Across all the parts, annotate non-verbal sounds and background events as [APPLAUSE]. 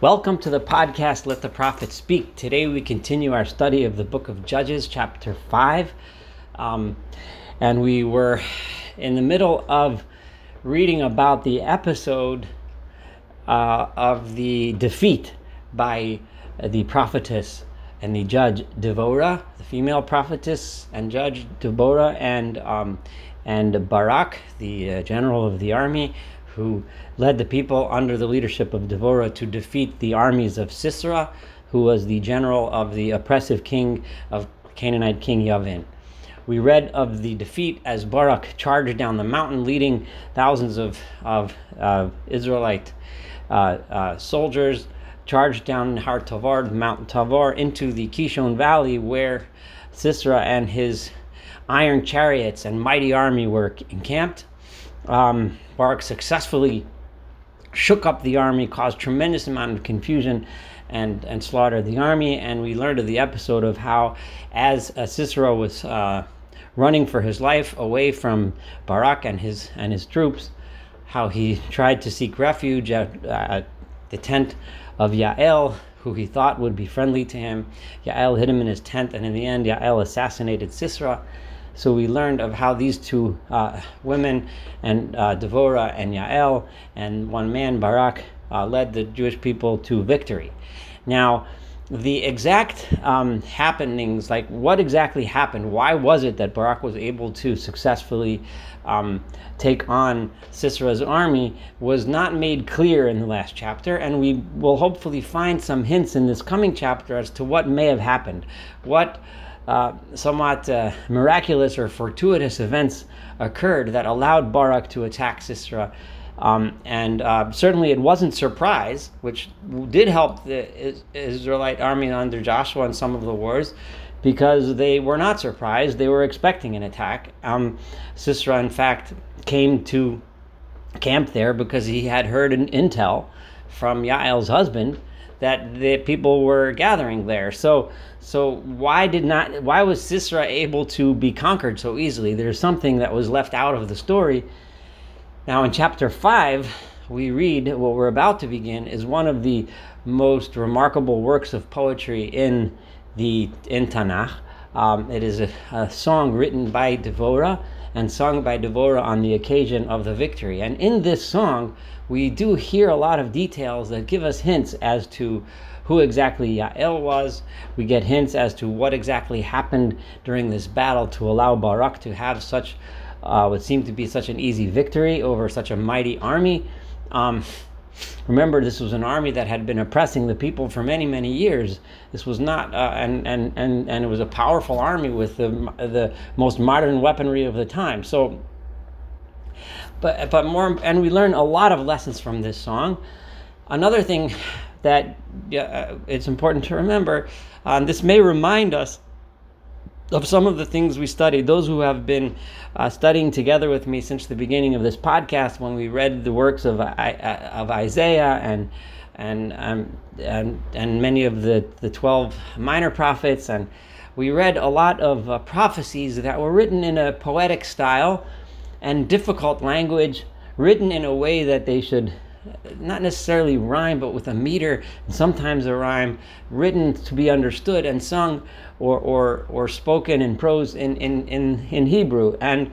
Welcome to the podcast, Let the Prophet Speak. Today we continue our study of the book of Judges, chapter 5. Um, and we were in the middle of reading about the episode uh, of the defeat by the prophetess and the judge Devorah, the female prophetess and judge Deborah, and um, and Barak, the uh, general of the army, who led the people under the leadership of Deborah to defeat the armies of Sisera, who was the general of the oppressive king of Canaanite King Yavin. We read of the defeat as Barak charged down the mountain, leading thousands of, of uh, Israelite uh, uh, soldiers, charged down Har Tavor, Mount Tavor, into the Kishon Valley, where Sisera and his iron chariots and mighty army were encamped. Um, Barak successfully shook up the army, caused tremendous amount of confusion and, and slaughtered the army. And we learned of the episode of how, as uh, Sisera was uh, running for his life away from Barak and his and his troops, how he tried to seek refuge at, at the tent of Yael, who he thought would be friendly to him. Yael hid him in his tent, and in the end, Yael assassinated Sisera. So we learned of how these two uh, women, and uh, Devorah and Yael, and one man, Barak, uh, led the Jewish people to victory. Now, the exact um, happenings, like what exactly happened, why was it that Barak was able to successfully um, take on Sisera's army, was not made clear in the last chapter, and we will hopefully find some hints in this coming chapter as to what may have happened. What uh, somewhat uh, miraculous or fortuitous events occurred that allowed Barak to attack Sisera. Um, and uh, certainly it wasn't surprise, which did help the Israelite army under Joshua in some of the wars, because they were not surprised. They were expecting an attack. Um, Sisera, in fact, came to camp there because he had heard an intel from Yael's husband that the people were gathering there. So so why did not why was Sisera able to be conquered so easily? There's something that was left out of the story. Now in chapter 5, we read what we're about to begin is one of the most remarkable works of poetry in the in Tanakh. Um, it is a, a, song written by Devorah and sung by Devorah on the occasion of the victory. And in this song, we do hear a lot of details that give us hints as to who exactly Yael was. We get hints as to what exactly happened during this battle to allow Barak to have such uh, what seemed to be such an easy victory over such a mighty army. Um, remember, this was an army that had been oppressing the people for many, many years. This was not, uh, and, and, and, and it was a powerful army with the, the most modern weaponry of the time. So but but more and we learn a lot of lessons from this song another thing that uh, it's important to remember um, this may remind us of some of the things we studied those who have been uh, studying together with me since the beginning of this podcast when we read the works of, uh, of isaiah and and, um, and and many of the, the 12 minor prophets and we read a lot of uh, prophecies that were written in a poetic style and difficult language written in a way that they should not necessarily rhyme, but with a meter, and sometimes a rhyme, written to be understood and sung or, or, or spoken in prose in, in, in, in Hebrew. And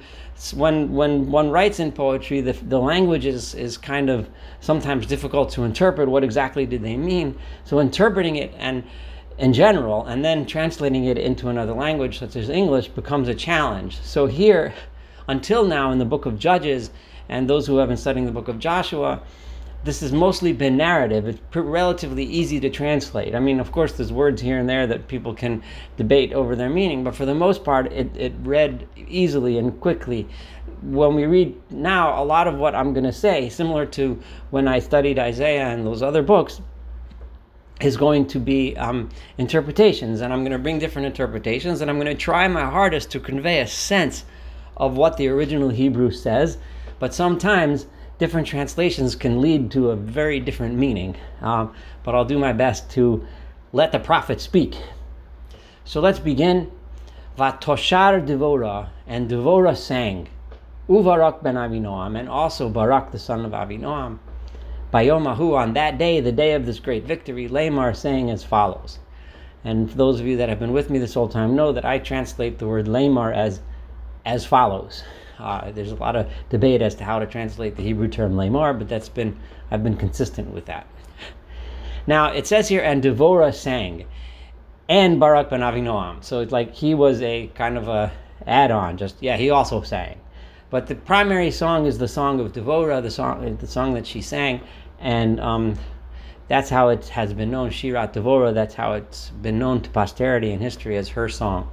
when, when one writes in poetry, the, the language is, is kind of sometimes difficult to interpret. What exactly did they mean? So interpreting it and in general and then translating it into another language such as English becomes a challenge. So here, [LAUGHS] until now in the book of Judges and those who have been studying the book of Joshua, this has mostly been narrative. It's relatively easy to translate. I mean, of course, there's words here and there that people can debate over their meaning, but for the most part, it, it read easily and quickly. When we read now, a lot of what I'm going to say, similar to when I studied Isaiah and those other books, is going to be um, interpretations, and I'm going to bring different interpretations, and I'm going to try my hardest to convey a sense of what the original Hebrew says, but sometimes different translations can lead to a very different meaning. Um, but I'll do my best to let the prophet speak. So let's begin. Vatoshar Devorah, and Devorah sang, Uvarak ben Avinoam, and also Barak the son of Avinoam, Bayomahu, on that day, the day of this great victory, Lamar saying as follows. And for those of you that have been with me this whole time know that I translate the word Lamar as as follows. Uh, there's a lot of debate as to how to translate the Hebrew term Lamar, but that's been I've been consistent with that. Now it says here, and Devorah sang, and Barak ben Avinoam. So it's like he was a kind of a add-on. Just yeah, he also sang, but the primary song is the song of Devorah, the song the song that she sang, and um, that's how it has been known. Shirat Devorah. That's how it's been known to posterity and history as her song.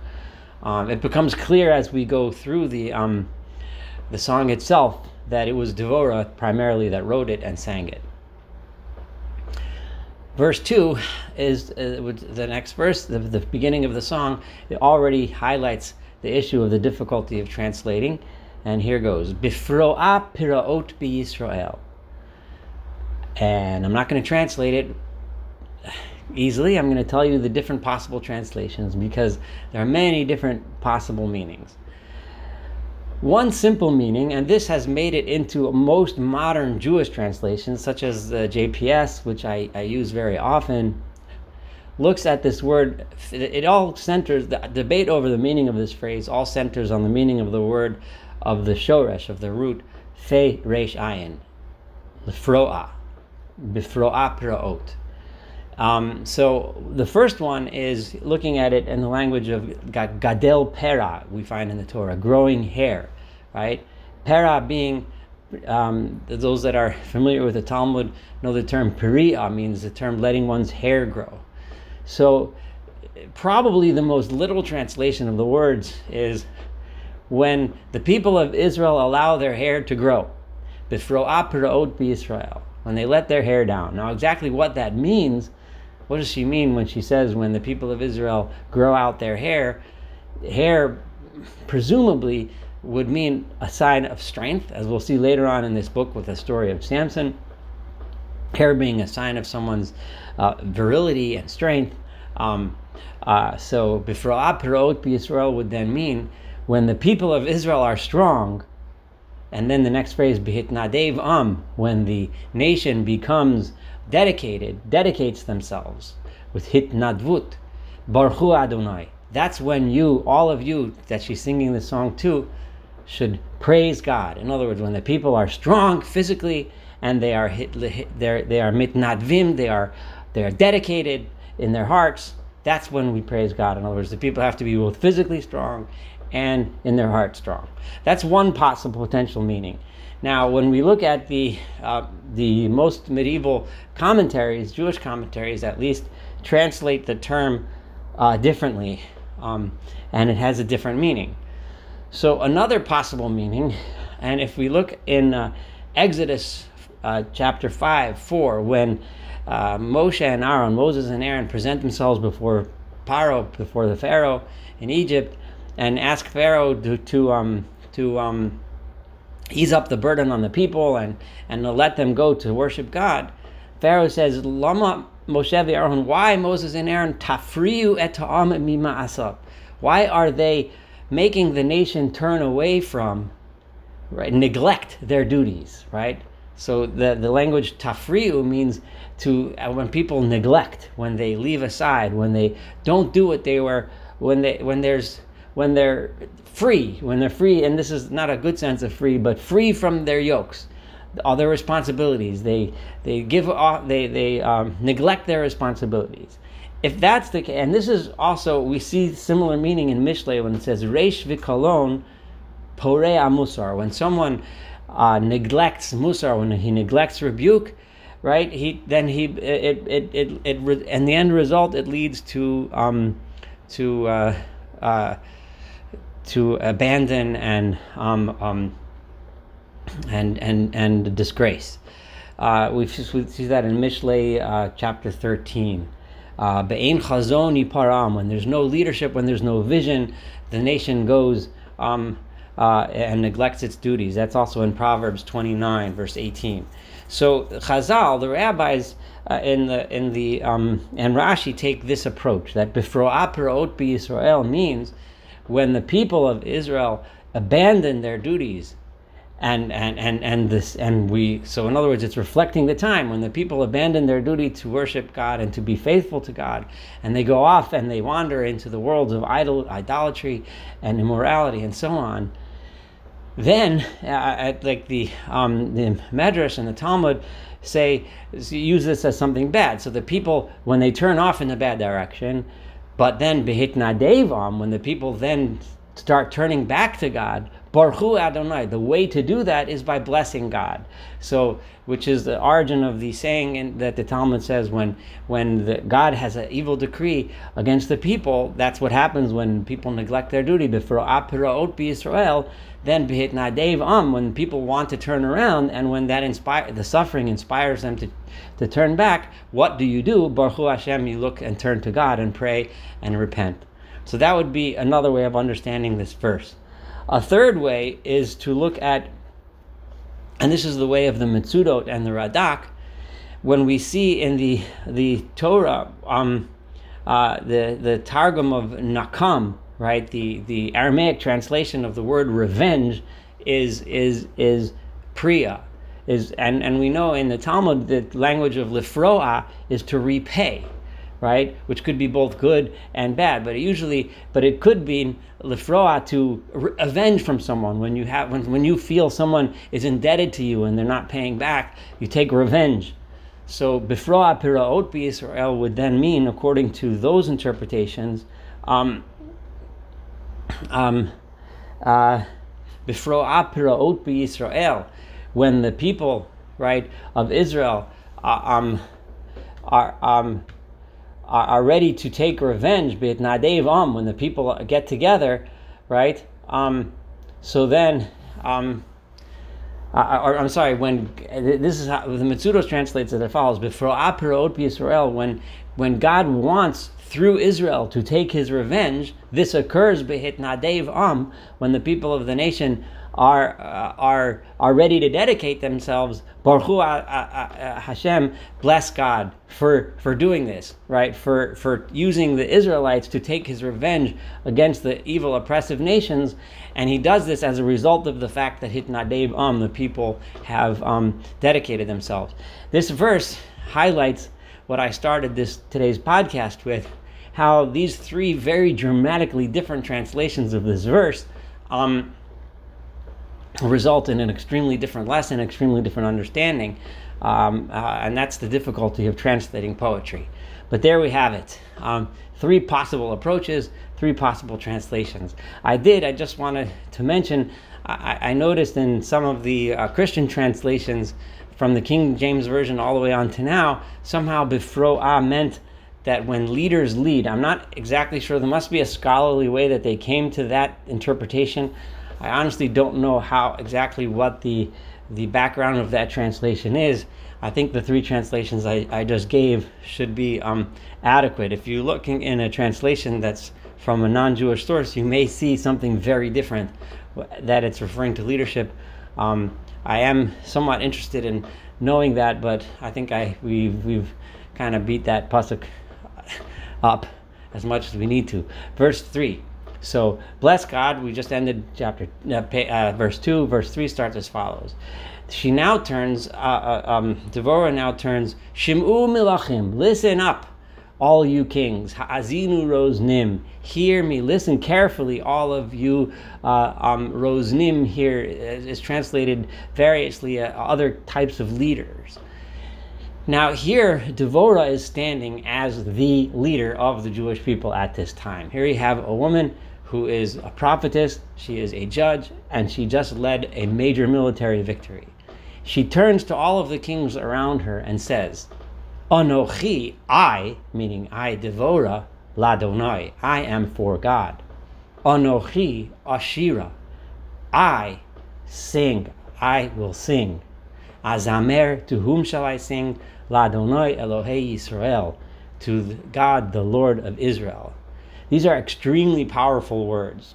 Um, it becomes clear as we go through the um, the song itself that it was Devorah primarily that wrote it and sang it. Verse 2 is uh, the next verse, the, the beginning of the song. It already highlights the issue of the difficulty of translating. And here goes Bifro'a piraot bi. And I'm not going to translate it easily. I'm going to tell you the different possible translations because there are many different possible meanings. One simple meaning, and this has made it into most modern Jewish translations, such as the JPS, which I, I use very often, looks at this word. It all centers, the debate over the meaning of this phrase all centers on the meaning of the word of the shoresh, of the root, fe resh ayin, lefroa, bifroa praot. Um, so the first one is looking at it in the language of gadel pera, we find in the Torah, growing hair, right? Pera being um, those that are [LAUGHS] familiar with the Talmud know the term peria means the term letting one's hair grow. So probably the most literal translation of the words is when the people of Israel allow their hair to grow. Israel, when they let their hair down. Now, exactly what that means what does she mean when she says when the people of Israel grow out their hair? Hair, presumably, would mean a sign of strength, as we'll see later on in this book with the story of Samson. Hair being a sign of someone's uh, virility and strength. Um, uh, so, Bifro'ah Pirot Israel would then mean when the people of Israel are strong, and then the next phrase, Bihit Nadev Am, when the nation becomes dedicated, dedicates themselves with hitnadvut, barhu Adonai. That's when you, all of you that she's singing the song to, should praise God. In other words, when the people are strong physically and they are hit, they're, they are mitnadvim, they are they are dedicated in their hearts. That's when we praise God. In other words, the people have to be both physically strong and in their heart strong. That's one possible potential meaning. Now, when we look at the uh, the most medieval commentaries, Jewish commentaries at least, translate the term uh, differently, um, and it has a different meaning. So, another possible meaning, and if we look in uh, Exodus uh, chapter five, four, when uh, Moshe and Aaron, Moses and Aaron, present themselves before Paro, before the Pharaoh in Egypt, and ask Pharaoh to to um, to um, ease up the burden on the people and, and to let them go to worship God. Pharaoh says, Lama Moshe Aaron, why Moses and Aaron tafriu et mima asab? Why are they making the nation turn away from, right, neglect their duties, right? So the, the language tafriu means to uh, when people neglect, when they leave aside, when they don't do what they were, when they when there's when they're free, when they're free, and this is not a good sense of free, but free from their yokes, all their responsibilities. They they give off, they they um, neglect their responsibilities. If that's the case, and this is also we see similar meaning in Mishle when it says reish vikalon porei musar. When someone uh, neglects musar, when he neglects rebuke, right? He then he it it it, it, it and the end result it leads to um, to uh, uh, to abandon and um, um, and and and disgrace. Uh, we see that in Mishle uh, chapter 13. Uh, Be'ein chazon param. When there's no leadership, when there's no vision, the nation goes um, uh, and neglects its duties. That's also in Proverbs 29, verse 18. So Chazal, the rabbis uh, in the in the um, and Rashi take this approach that befroa perot be Israel means when the people of Israel abandon their duties and and and and this and we so in other words it's reflecting the time when the people abandon their duty to worship god and to be faithful to god and they go off and they wander into the worlds of idol idolatry and immorality and so on. Then uh, like the um, the medrash and the talmud say use this as something bad. So the people when they turn off in the bad direction but then behitna devam when the people then start turning back to god Baruch Adonai. The way to do that is by blessing God. So, which is the origin of the saying in, that the Talmud says when when the, God has an evil decree against the people, that's what happens when people neglect their duty. Before Israel, then Behit Nadev Am, when people want to turn around and when that inspire the suffering inspires them to, to turn back, what do you do? Baruch Hashem, you look and turn to God and pray and repent. So that would be another way of understanding this verse. A third way is to look at, and this is the way of the Mitzudot and the Radak, when we see in the the Torah, um, uh, the the Targum of Nakam, right, the the Aramaic translation of the word revenge is is is priya, is and and we know in the Talmud the language of lifroa is to repay, right? Which could be both good and bad, but it usually, but it could be lifroa to re- avenge from someone. When you have, when, when you feel someone is indebted to you and they're not paying back, you take revenge. So bifroa piraot Israel would then mean, according to those interpretations, um, um, uh, bifroa piraot Israel, when the people, right, of Israel, uh, um, are um, are, are ready to take revenge, be it nadev am, when the people get together, right? Um, so then, um, uh, or I'm sorry, when this is how the Mitzudos translates it as follows: Before Apirot Israel, when when God wants through Israel to take His revenge, this occurs behit nadev am when the people of the nation are uh, are are ready to dedicate themselves. Baruch Hashem, bless God for for doing this, right? For for using the Israelites to take His revenge against the evil oppressive nations, and He does this as a result of the fact that Hitnadev Um, the people have um, dedicated themselves. This verse highlights what I started this today's podcast with, how these three very dramatically different translations of this verse. Um, result in an extremely different lesson, extremely different understanding. Um, uh, and that's the difficulty of translating poetry. But there we have it. Um, three possible approaches, three possible translations. I did, I just wanted to mention, I, I noticed in some of the uh, Christian translations from the King James Version all the way on to now, somehow bifroa meant that when leaders lead, I'm not exactly sure, there must be a scholarly way that they came to that interpretation. I honestly don't know how exactly what the the background of that translation is. I think the three translations I, I just gave should be um, adequate. If you're looking in a translation that's from a non-Jewish source, you may see something very different that it's referring to leadership. Um, I am somewhat interested in knowing that, but I think I we've we've kind of beat that pasuk up as much as we need to. Verse three. So, bless God. We just ended chapter uh, uh, verse two. Verse three starts as follows. She now turns. Uh, uh um, Devorah now turns. Shim'u milachim. Listen up, all you kings. Ha'azinu roznim. Hear me. Listen carefully, all of you. Uh, um, roznim here is, is translated variously. Uh, other types of leaders. Now, here, Devorah is standing as the leader of the Jewish people at this time. Here you have a woman who is a prophetess, she is a judge, and she just led a major military victory. She turns to all of the kings around her and says, Anochi, I, meaning I, Devorah, Ladonai, I am for God. Anochi, Ashira, I sing, I will sing. Azamer, to whom shall I sing? Ladonai Elohei Israel, to God, the Lord of Israel. These are extremely powerful words.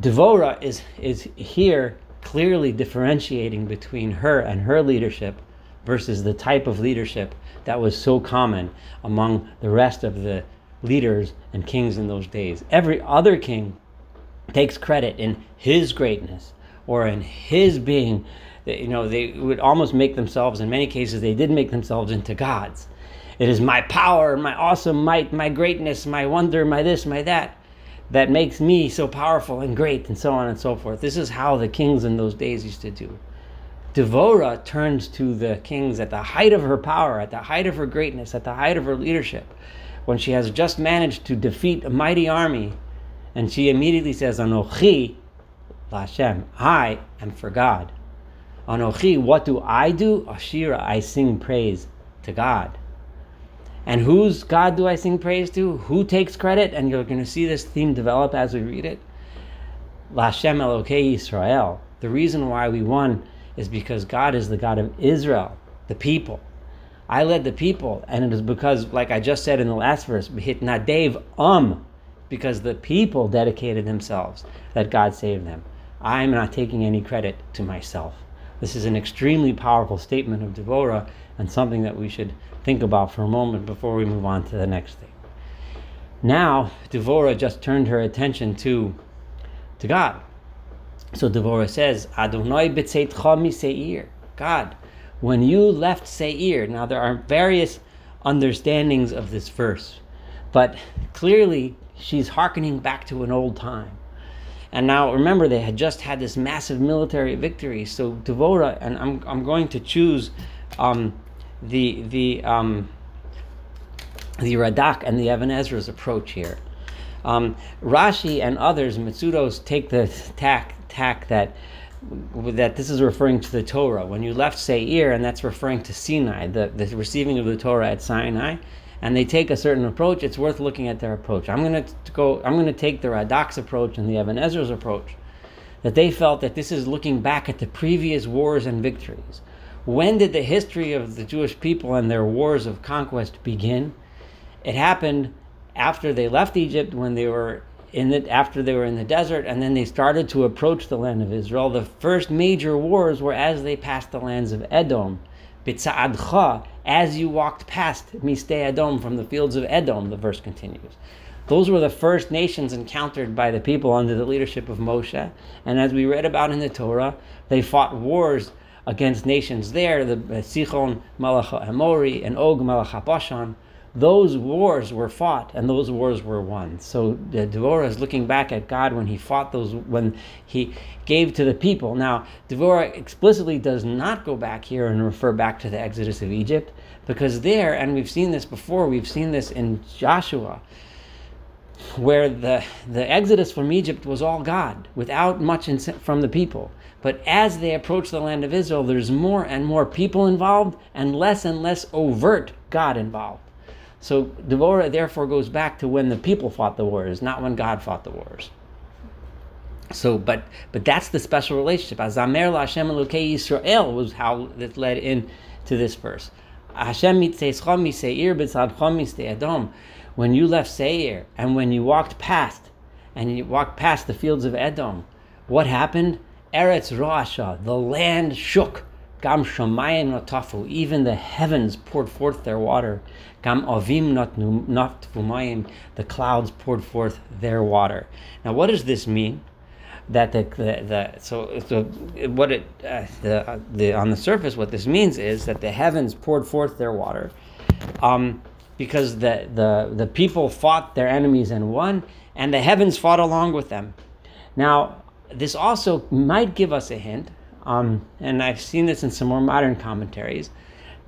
Devora is, is here clearly differentiating between her and her leadership versus the type of leadership that was so common among the rest of the leaders and kings in those days. Every other king takes credit in his greatness or in his being. You know, they would almost make themselves, in many cases, they did make themselves into gods. It is my power, my awesome might, my greatness, my wonder, my this, my that, that makes me so powerful and great, and so on and so forth. This is how the kings in those days used to do. Devorah turns to the kings at the height of her power, at the height of her greatness, at the height of her leadership, when she has just managed to defeat a mighty army, and she immediately says, Anochi Hashem, I am for God. Anochi, what do I do? Ashira, I sing praise to God. And whose God do I sing praise to? Who takes credit? And you're going to see this theme develop as we read it. Lashem Elokei Israel. The reason why we won is because God is the God of Israel, the people. I led the people, and it is because, like I just said in the last verse, hit Nadev Um, because the people dedicated themselves that God saved them. I'm not taking any credit to myself. This is an extremely powerful statement of Devorah and something that we should think about for a moment before we move on to the next thing. Now, Devorah just turned her attention to, to God. So Devorah says, Adonai b'tzeitcha Seir. God, when you left Seir, now there are various understandings of this verse, but clearly she's hearkening back to an old time. And now remember, they had just had this massive military victory. So Devorah, and I'm, I'm going to choose um, the the um, the Radak and the Even Ezra's approach here. Um, Rashi and others, Mitsudos, take the tack tack that that this is referring to the Torah. When you left Seir, and that's referring to Sinai, the, the receiving of the Torah at Sinai, and they take a certain approach, it's worth looking at their approach. I'm going to go. I'm going to take the Radak's approach and the Even Ezra's approach. That they felt that this is looking back at the previous wars and victories. When did the history of the Jewish people and their wars of conquest begin? It happened after they left Egypt, when they were in the, after they were in the desert, and then they started to approach the land of Israel. The first major wars were as they passed the lands of Edom. Bitza'adcha, as you walked past Miste Edom from the fields of Edom, the verse continues. Those were the first nations encountered by the people under the leadership of Moshe. And as we read about in the Torah, they fought wars against nations there, the Sichon Malach Amori and Og Malach Bashan. Those wars were fought and those wars were won. So the Devorah is looking back at God when he fought those, when he gave to the people. Now, Devorah explicitly does not go back here and refer back to the Exodus of Egypt because there, and we've seen this before, we've seen this in Joshua where the, the exodus from Egypt was all God, without much from the people. But as they approach the land of Israel, there's more and more people involved and less and less overt God involved. So Devorah therefore goes back to when the people fought the wars, not when God fought the wars. So, but but that's the special relationship. Azamer La Hashem Elokei Yisrael was how it led into this verse. Hashem Edom. When you left Seir and when you walked past, and you walked past the fields of Edom, what happened? Eretz Roasha, the land shook. Gam Shamayim notafu, even the heavens poured forth their water. Gam Avim notfumayim, the clouds poured forth their water. Now, what does this mean? That the, the, the so, so what it uh, the, uh, the on the surface what this means is that the heavens poured forth their water, um, because the the the people fought their enemies and won, and the heavens fought along with them. Now this also might give us a hint, um, and I've seen this in some more modern commentaries,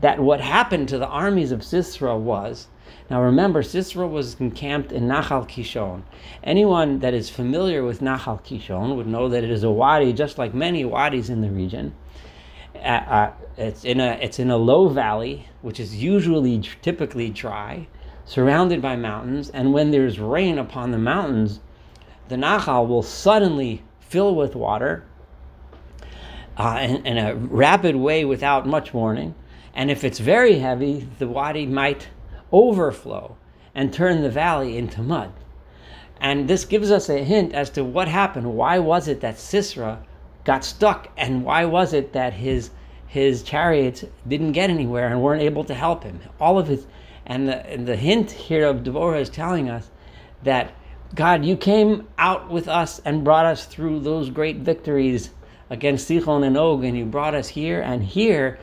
that what happened to the armies of Sisera was. Now remember, Sisera was encamped in Nachal Kishon. Anyone that is familiar with Nachal Kishon would know that it is a wadi, just like many wadis in the region. Uh, uh, it's in a it's in a low valley, which is usually typically dry, surrounded by mountains. And when there's rain upon the mountains, the Nachal will suddenly fill with water uh, in, in a rapid way without much warning. And if it's very heavy, the wadi might overflow and turn the valley into mud. And this gives us a hint as to what happened. Why was it that Sisera got stuck, and why was it that his his chariots didn't get anywhere and weren't able to help him? All of his and the and the hint here of Devorah is telling us that God, you came out with us and brought us through those great victories against Sichon and Og, and you brought us here, and here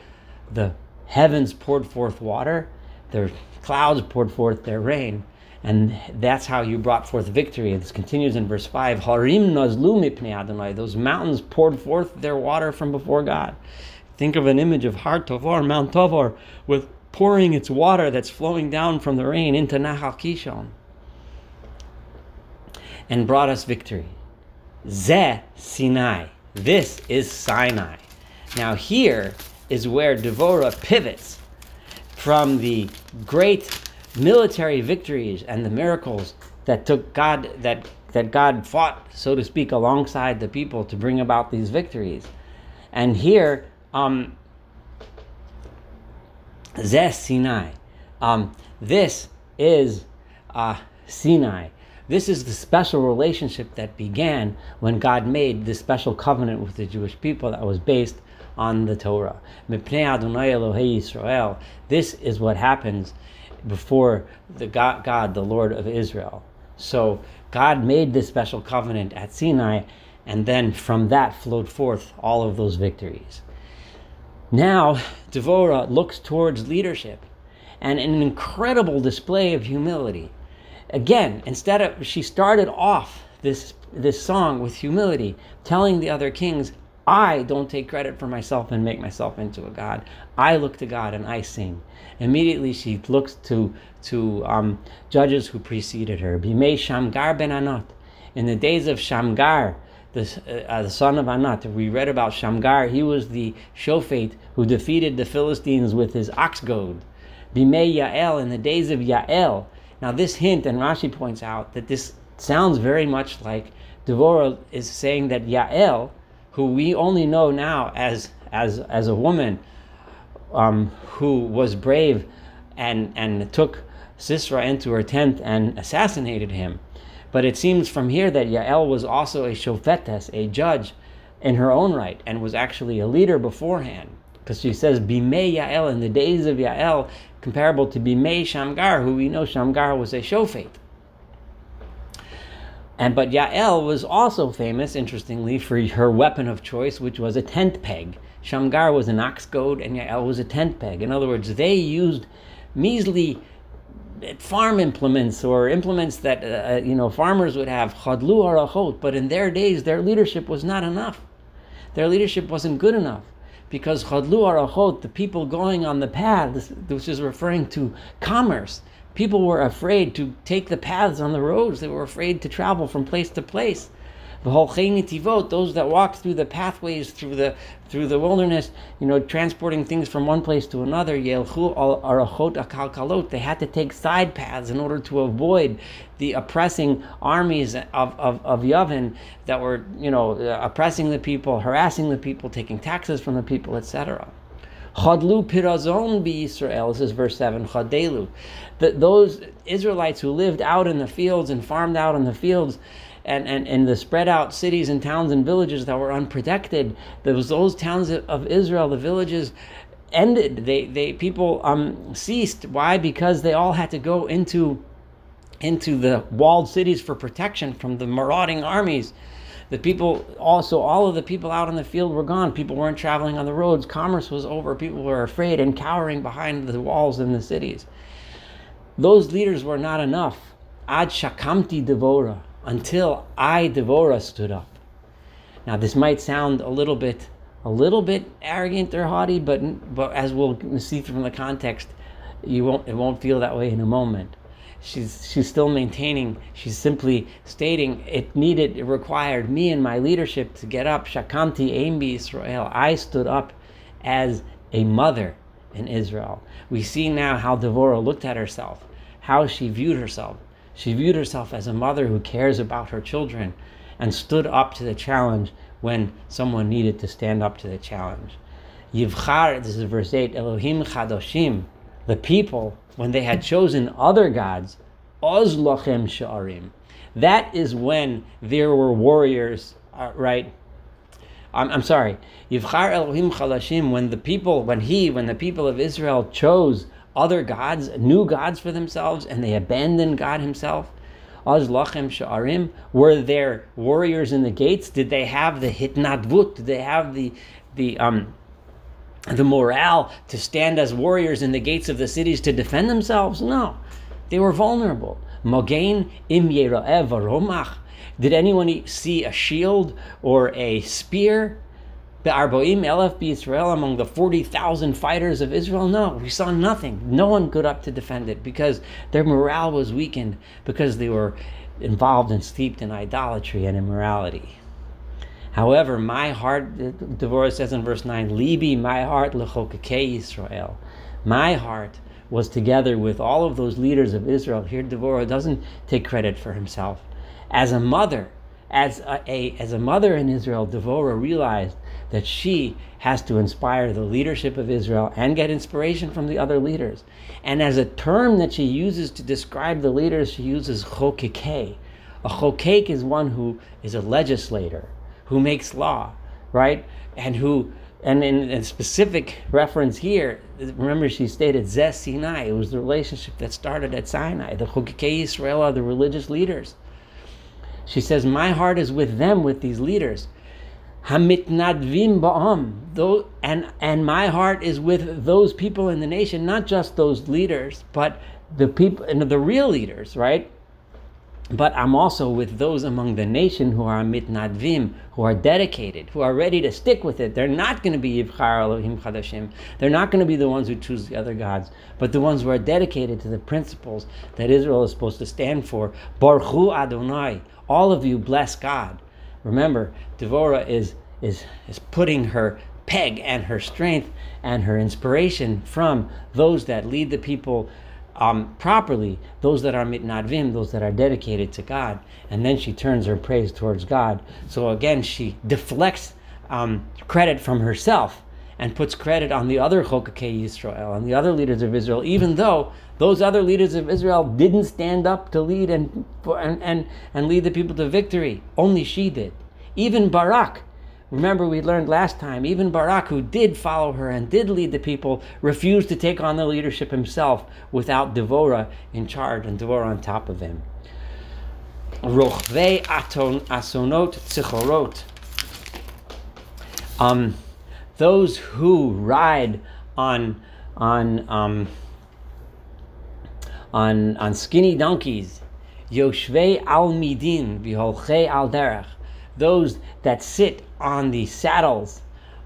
the heavens poured forth water, the clouds poured forth their rain, and that's how you brought forth victory. This continues in verse 5. Harim nazlu mipnei Adonai. Those mountains poured forth their water from before God. Think of an image of Har Tavor, Mount Tavor, with pouring its water that's flowing down from the rain into Nahal Kishon. And brought us victory. Ze Sinai. This is Sinai. Now here is where Devorah pivots from the great military victories and the miracles that took God that that God fought, so to speak, alongside the people to bring about these victories. And here, um, Sinai. Um, this is uh, Sinai. This is the special relationship that began when God made this special covenant with the Jewish people that was based on the Torah. This is what happens before the God, God, the Lord of Israel. So God made this special covenant at Sinai, and then from that flowed forth all of those victories. Now, Devorah looks towards leadership and an incredible display of humility again, instead of she started off this this song with humility, telling the other kings, I don't take credit for myself and make myself into a god. I look to God and I sing. Immediately she looks to to um, judges who preceded her. Bimei Shamgar ben Anat. In the days of Shamgar, the, uh, the son of Anat, we read about Shamgar. He was the Shofet who defeated the Philistines with his ox goad. Bimei Yael. In the days of Yael, now, this hint, and Rashi points out that this sounds very much like Devorah is saying that Yael, who we only know now as as as a woman um, who was brave and and took Sisera into her tent and assassinated him. But it seems from here that Yael was also a shofetes, a judge in her own right, and was actually a leader beforehand. Because she says, Bimei Yael, in the days of Yael, comparable to Bimei Shamgar, who we know Shamgar was a shofet. And but Yael was also famous, interestingly, for her weapon of choice, which was a tent peg. Shamgar was an ox goad, and Yael was a tent peg. In other words, they used measly farm implements or implements that uh, uh you know farmers would have chadlu arachot, but in their days, their leadership was not enough. Their leadership wasn't good enough because chadlu arachot, the people going on the paths, which is referring to commerce. People were afraid to take the paths on the roads. They were afraid to travel from place to place. Those that walked through the pathways through the through the wilderness, you know, transporting things from one place to another. Yelchu arachot akalkalot. They had to take side paths in order to avoid the oppressing armies of, of, of Yavin that were, you know, uh, oppressing the people, harassing the people, taking taxes from the people, etc. Chadlu pirazon be Israel. This is verse 7. Chadelu. that those Israelites who lived out in the fields and farmed out in the fields, and, and, and the spread out cities and towns and villages that were unprotected. those, those towns of Israel, the villages ended. They, they people um, ceased. Why? Because they all had to go into into the walled cities for protection from the marauding armies. The people also, all of the people out in the field were gone. People weren't traveling on the roads. Commerce was over. People were afraid and cowering behind the walls in the cities. Those leaders were not enough. Ad shakamti devora until I, Devorah, stood up. Now, this might sound a little bit, a little bit arrogant or haughty, but but as we'll see from the context, you won't it won't feel that way in a moment. She's she's still maintaining. She's simply stating it needed, it required me and my leadership to get up. Shakamti Aimbi Israel. I stood up as a mother in Israel. We see now how Devorah looked at herself, how she viewed herself. She viewed herself as a mother who cares about her children and stood up to the challenge when someone needed to stand up to the challenge. Yivchar, this is verse 8, Elohim Chadoshim, the people, when they had chosen other gods, Oz Lochem Sha'arim. That is when there were warriors, uh, right? I'm, I'm sorry. Yivchar Elohim Chadashim, when the people, when he, when the people of Israel chose other gods, new gods for themselves, and they abandoned God Himself. Az lachem sha'arim. Were there warriors in the gates? Did they have the hitnadvut? Did they have the the um the morale to stand as warriors in the gates of the cities to defend themselves? No, they were vulnerable. Mogain im romach. Did anyone see a shield or a spear? The Arboim Elef Israel among the 40,000 fighters of Israel? No, we saw nothing. No one got up to defend it because their morale was weakened because they were involved and steeped in idolatry and immorality. However, my heart, Devorah says in verse 9, Libi, my heart, lechokekei Israel. My heart was together with all of those leaders of Israel. Here, Devorah doesn't take credit for himself. As a mother, as a, a, as a mother in Israel, Devorah realized that she has to inspire the leadership of Israel and get inspiration from the other leaders. And as a term that she uses to describe the leaders, she uses chokekei. A chokek is one who is a legislator who makes law, right? And who, and in a specific reference here, remember she stated Zeh Sinai. It was the relationship that started at Sinai. The Chokikei Israel are the religious leaders. She says, My heart is with them, with these leaders. Hamitnadvim ba'am. And, and my heart is with those people in the nation, not just those leaders, but the people and the real leaders, right? But I'm also with those among the nation who are mitnadvim, who are dedicated, who are ready to stick with it. They're not going to be Yivchar Elohim Chadashim. They're not going to be the ones who choose the other gods, but the ones who are dedicated to the principles that Israel is supposed to stand for. Baruch Adonai. All of you bless God. Remember, Devorah is is is putting her peg and her strength and her inspiration from those that lead the people um, properly those that are mitnadvim, those that are dedicated to God, and then she turns her praise towards God. So again, she deflects um, credit from herself and puts credit on the other Chokakei Israel and the other leaders of Israel, even though those other leaders of Israel didn't stand up to lead and, and, and, and lead the people to victory. Only she did. Even Barak, Remember, we learned last time, even Barak, who did follow her and did lead the people, refused to take on the leadership himself without Devorah in charge and Devorah on top of him. Aton asonot tzichorot. Um, those who ride on on um, on on skinny donkeys, yoshvei al midin al derech those that sit on the saddles,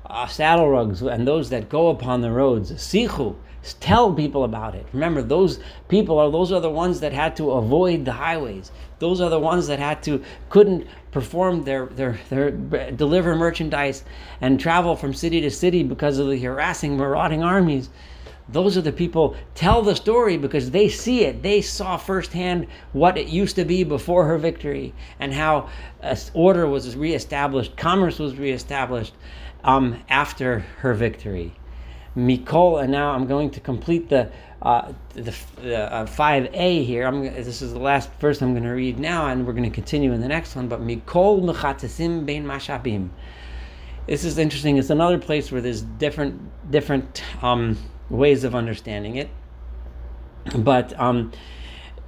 uh, saddle rugs, and those that go upon the roads. Sichu, tell people about it. Remember, those people are those are the ones that had to avoid the highways. Those are the ones that had to couldn't perform their their their deliver merchandise and travel from city to city because of the harassing, marauding armies those are the people tell the story because they see it. They saw firsthand what it used to be before her victory and how order was reestablished commerce was reestablished um, after her victory. Mikol and now i'm going to complete the uh, the, uh, 5a here. I'm, this is the last verse i'm going to read now and we're going to continue in the next one but mikol mechatasim bein mashabim. This is interesting. It's another place where there's different different um, ways of understanding it. But um,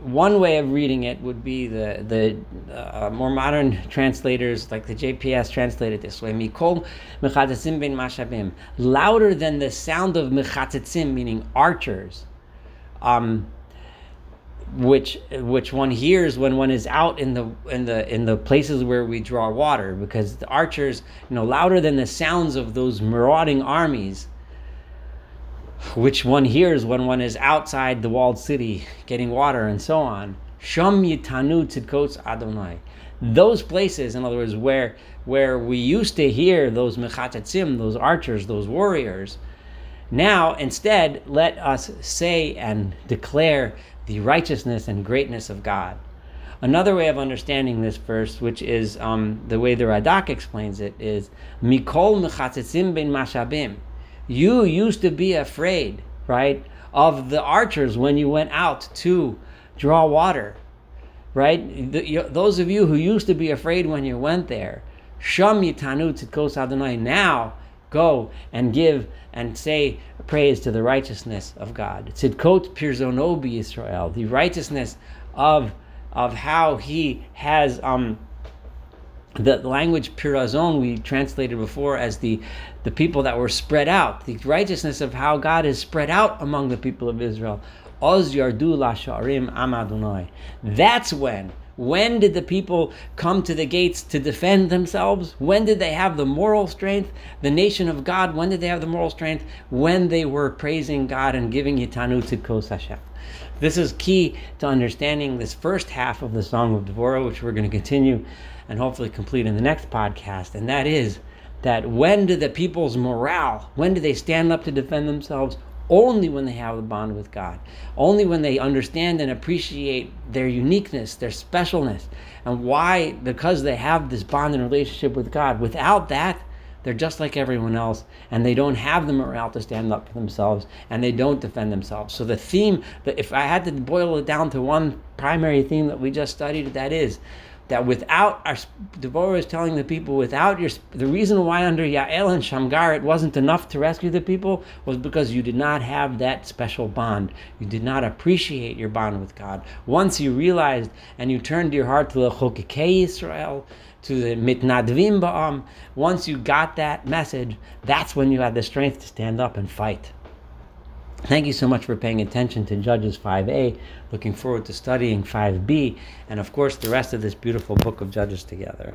one way of reading it would be the the uh, more modern translators, like the JPS, translate it this way: "Mikol mechatatzim ben mashabim," louder than the sound of mechatatzim, meaning archers, um, which which one hears when one is out in the in the in the places where we draw water, because the archers, you know, louder than the sounds of those marauding armies which one hears when one is outside the walled city getting water and so on. Sham yitanu tzidkos Adonai. Those places, in other words, where where we used to hear those mechatatzim, those archers, those warriors, now instead let us say and declare the righteousness and greatness of God. Another way of understanding this verse, which is um, the way the Radak explains it, is Mikol mechatatzim ben mashabim you used to be afraid, right, of the archers when you went out to draw water, right? The, you, those of you who used to be afraid when you went there, Sham yitanu tzidkos Adonai. Now go and give and say praise to the righteousness of God. Tzidkot pirzonobi Israel, the righteousness of of how he has um, the language pirazon we translated before as the the people that were spread out, the righteousness of how God is spread out among the people of Israel. Oz yardu lasharim amadunai. That's when. When did the people come to the gates to defend themselves? When did they have the moral strength? The nation of God, when did they have the moral strength? When they were praising God and giving Yitanu to Kos Hashem. This is key to understanding this first half of the Song of Devorah, which we're going to continue and hopefully complete in the next podcast. And that is that when do the people's morale, when do they stand up to defend themselves? only when they have the bond with God, only when they understand and appreciate their uniqueness, their specialness, and why, because they have this bond and relationship with God. Without that, they're just like everyone else, and they don't have the morale to stand up for themselves, and they don't defend themselves. So the theme, that if I had to boil it down to one primary theme that we just studied, that is that without our Devorah is telling the people without your the reason why under Yael and Shamgar it wasn't enough to rescue the people was because you did not have that special bond. You did not appreciate your bond with God. Once you realized and you turned your heart to the Chokikei Israel, to the Mitnadvim Ba'am, once you got that message, that's when you had the strength to stand up and fight. Thank you so much for paying attention to Judges 5a. Looking forward to studying 5b and, of course, the rest of this beautiful book of Judges together.